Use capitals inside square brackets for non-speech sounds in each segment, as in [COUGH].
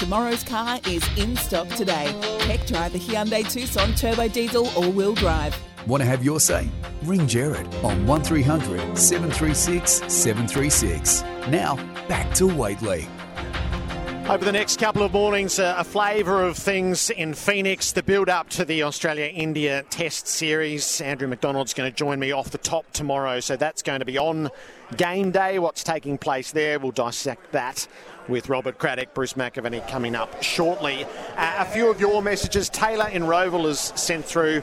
Tomorrow's car is in stock today. Tech drive the Hyundai Tucson Turbo Diesel All-Wheel Drive. Want to have your say? Ring Jared on 1300 736 736. Now, back to Whateley. Over the next couple of mornings, a flavour of things in Phoenix, the build up to the Australia India Test Series. Andrew McDonald's going to join me off the top tomorrow, so that's going to be on game day. What's taking place there, we'll dissect that with Robert Craddock, Bruce McAvaney coming up shortly. Uh, a few of your messages. Taylor in Rowville has sent through.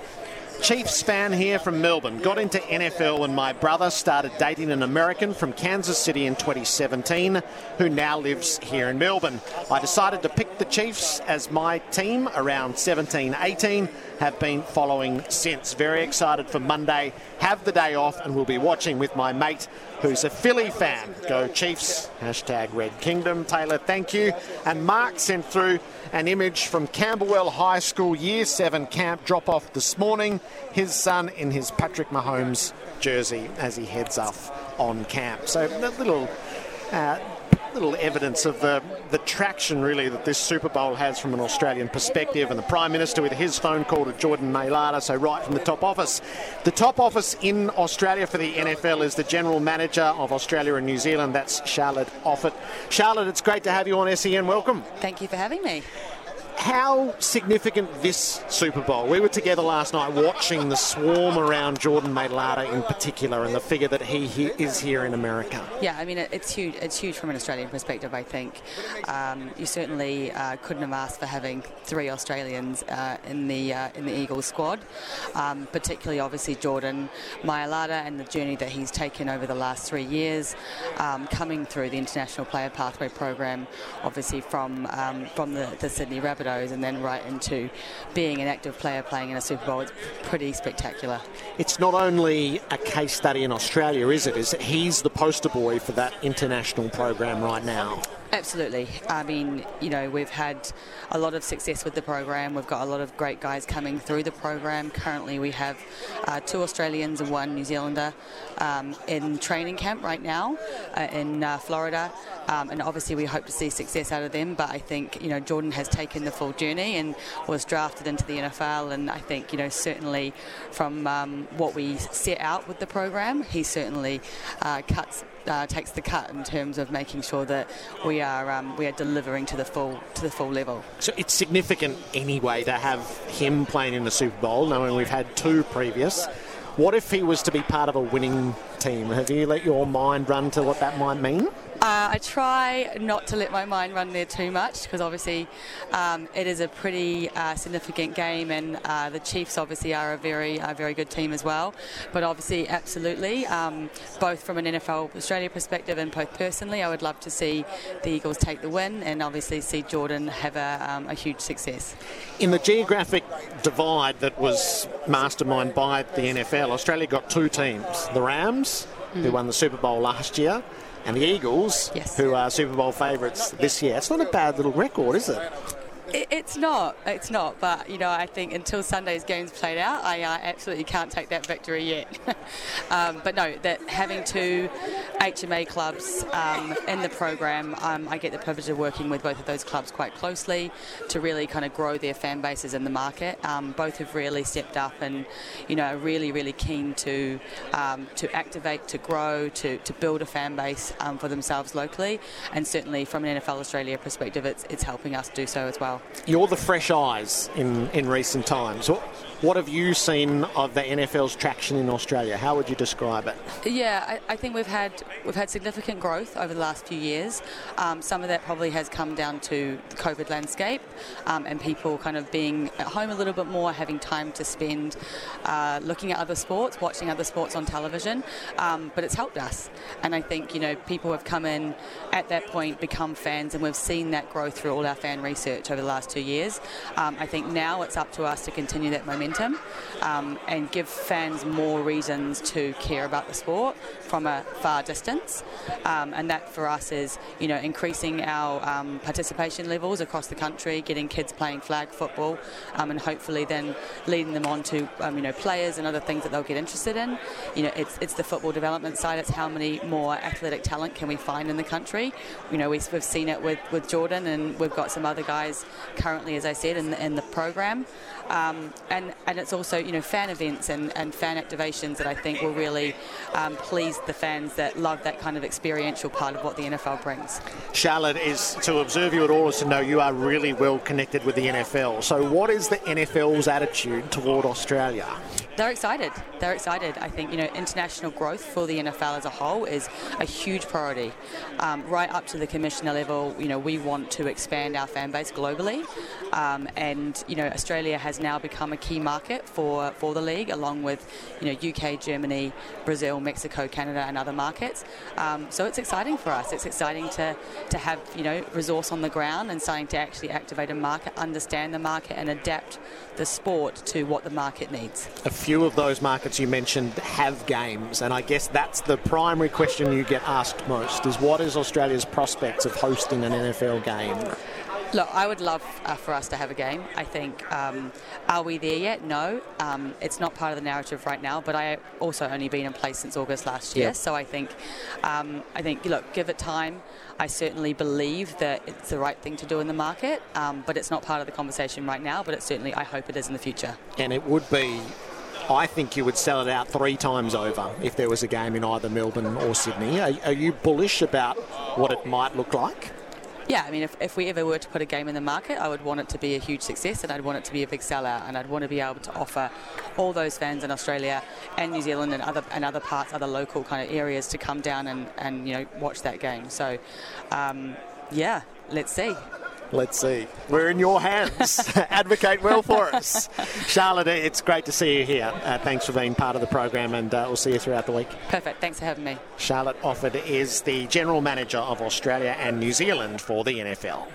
Chiefs fan here from Melbourne. Got into NFL when my brother started dating an American from Kansas City in 2017 who now lives here in Melbourne. I decided to pick the Chiefs as my team around 17 18. Have been following since. Very excited for Monday. Have the day off and we'll be watching with my mate who's a Philly fan. Go Chiefs. Hashtag Red Kingdom. Taylor, thank you. And Mark sent through an image from Camberwell High School Year 7 camp drop off this morning. His son in his Patrick Mahomes jersey as he heads off on camp. So that little. Uh, little evidence of the, the traction really that this Super Bowl has from an Australian perspective and the Prime Minister with his phone call to Jordan Mailata, so right from the top office. The top office in Australia for the NFL is the General Manager of Australia and New Zealand, that's Charlotte Offord. Charlotte, it's great to have you on SEN. Welcome. Thank you for having me how significant this Super Bowl? We were together last night watching the swarm around Jordan Mailata in particular, and the figure that he, he is here in America. Yeah, I mean it's huge. It's huge from an Australian perspective. I think um, you certainly uh, couldn't have asked for having three Australians uh, in the uh, in the Eagles squad, um, particularly obviously Jordan Mailata and the journey that he's taken over the last three years, um, coming through the International Player Pathway Program, obviously from um, from the, the Sydney Rabbitohs and then right into being an active player playing in a Super Bowl. It's pretty spectacular. It's not only a case study in Australia, is it? Is it he's the poster boy for that international program right now? Absolutely. I mean, you know, we've had a lot of success with the program. We've got a lot of great guys coming through the program. Currently, we have uh, two Australians and one New Zealander um, in training camp right now uh, in uh, Florida. Um, and obviously, we hope to see success out of them. But I think, you know, Jordan has taken the full journey and was drafted into the NFL. And I think, you know, certainly from um, what we set out with the program, he certainly uh, cuts uh, takes the cut in terms of making sure that we are um, we are delivering to the full to the full level. So it's significant anyway to have him playing in the Super Bowl, knowing we've had two previous. What if he was to be part of a winning team? Have you let your mind run to what that might mean? Uh, I try not to let my mind run there too much because obviously um, it is a pretty uh, significant game, and uh, the Chiefs obviously are a very, a very good team as well. But obviously, absolutely, um, both from an NFL Australia perspective and both personally, I would love to see the Eagles take the win and obviously see Jordan have a, um, a huge success. In the geographic divide that was masterminded by the NFL, Australia got two teams: the Rams, mm. who won the Super Bowl last year and the Eagles, yes. who are Super Bowl favourites this year. It's not a bad little record, is it? It, it's not. It's not. But you know, I think until Sunday's game's played out, I uh, absolutely can't take that victory yet. [LAUGHS] um, but no, that having two HMA clubs um, in the program, um, I get the privilege of working with both of those clubs quite closely to really kind of grow their fan bases in the market. Um, both have really stepped up and you know are really really keen to um, to activate, to grow, to, to build a fan base um, for themselves locally, and certainly from an NFL Australia perspective, it's it's helping us do so as well. You're the fresh eyes in, in recent times. What, What have you seen of the NFL's traction in Australia? How would you describe it? Yeah, I, I think we've had we've had significant growth over the last few years. Um, some of that probably has come down to the COVID landscape um, and people kind of being at home a little bit more, having time to spend uh, looking at other sports, watching other sports on television. Um, but it's helped us, and I think you know people have come in at that point, become fans, and we've seen that growth through all our fan research over the last two years. Um, I think now it's up to us to continue that momentum um, and give fans more reasons to care about the sport from a far distance. Um, and that for us is, you know, increasing our um, participation levels across the country, getting kids playing flag football, um, and hopefully then leading them on to, um, you know, players and other things that they'll get interested in. You know, it's, it's the football development side. It's how many more athletic talent can we find in the country. You know, we've, we've seen it with, with Jordan, and we've got some other guys currently, as I said, in the, in the program. Um, and, and it's also, you know, fan events and, and fan activations that I think will really um, please the fans that love that kind of experiential part of what the NFL brings. Charlotte, is to observe you at all is to know you are really well connected with the NFL. So, what is the NFL's attitude toward Australia? They're excited. They're excited. I think you know international growth for the NFL as a whole is a huge priority. Um, right up to the commissioner level, you know we want to expand our fan base globally, um, and you know Australia has now become a key market for for the league, along with you know UK, Germany, Brazil, Mexico, Canada, and other markets. Um, so it's exciting for us. It's exciting to to have you know resource on the ground and starting to actually activate a market, understand the market, and adapt the sport to what the market needs. A few of those markets you mentioned have games, and I guess that's the primary question you get asked most: is what is Australia's prospects of hosting an NFL game? Look, I would love uh, for us to have a game. I think, um, are we there yet? No. Um, it's not part of the narrative right now. But I also only been in place since August last year, so I think, um, I think, look, give it time. I certainly believe that it's the right thing to do in the market, um, but it's not part of the conversation right now. But it's certainly, I hope it is in the future. And it would be I think you would sell it out three times over if there was a game in either Melbourne or Sydney. Are, are you bullish about what it might look like? Yeah, I mean, if, if we ever were to put a game in the market, I would want it to be a huge success and I'd want it to be a big sellout and I'd want to be able to offer all those fans in Australia and New Zealand and other and other parts, other local kind of areas to come down and, and you know, watch that game. So, um, yeah, let's see. Let's see. We're in your hands. [LAUGHS] Advocate well for us. Charlotte, it's great to see you here. Uh, thanks for being part of the program, and uh, we'll see you throughout the week. Perfect. Thanks for having me. Charlotte Offord is the General Manager of Australia and New Zealand for the NFL.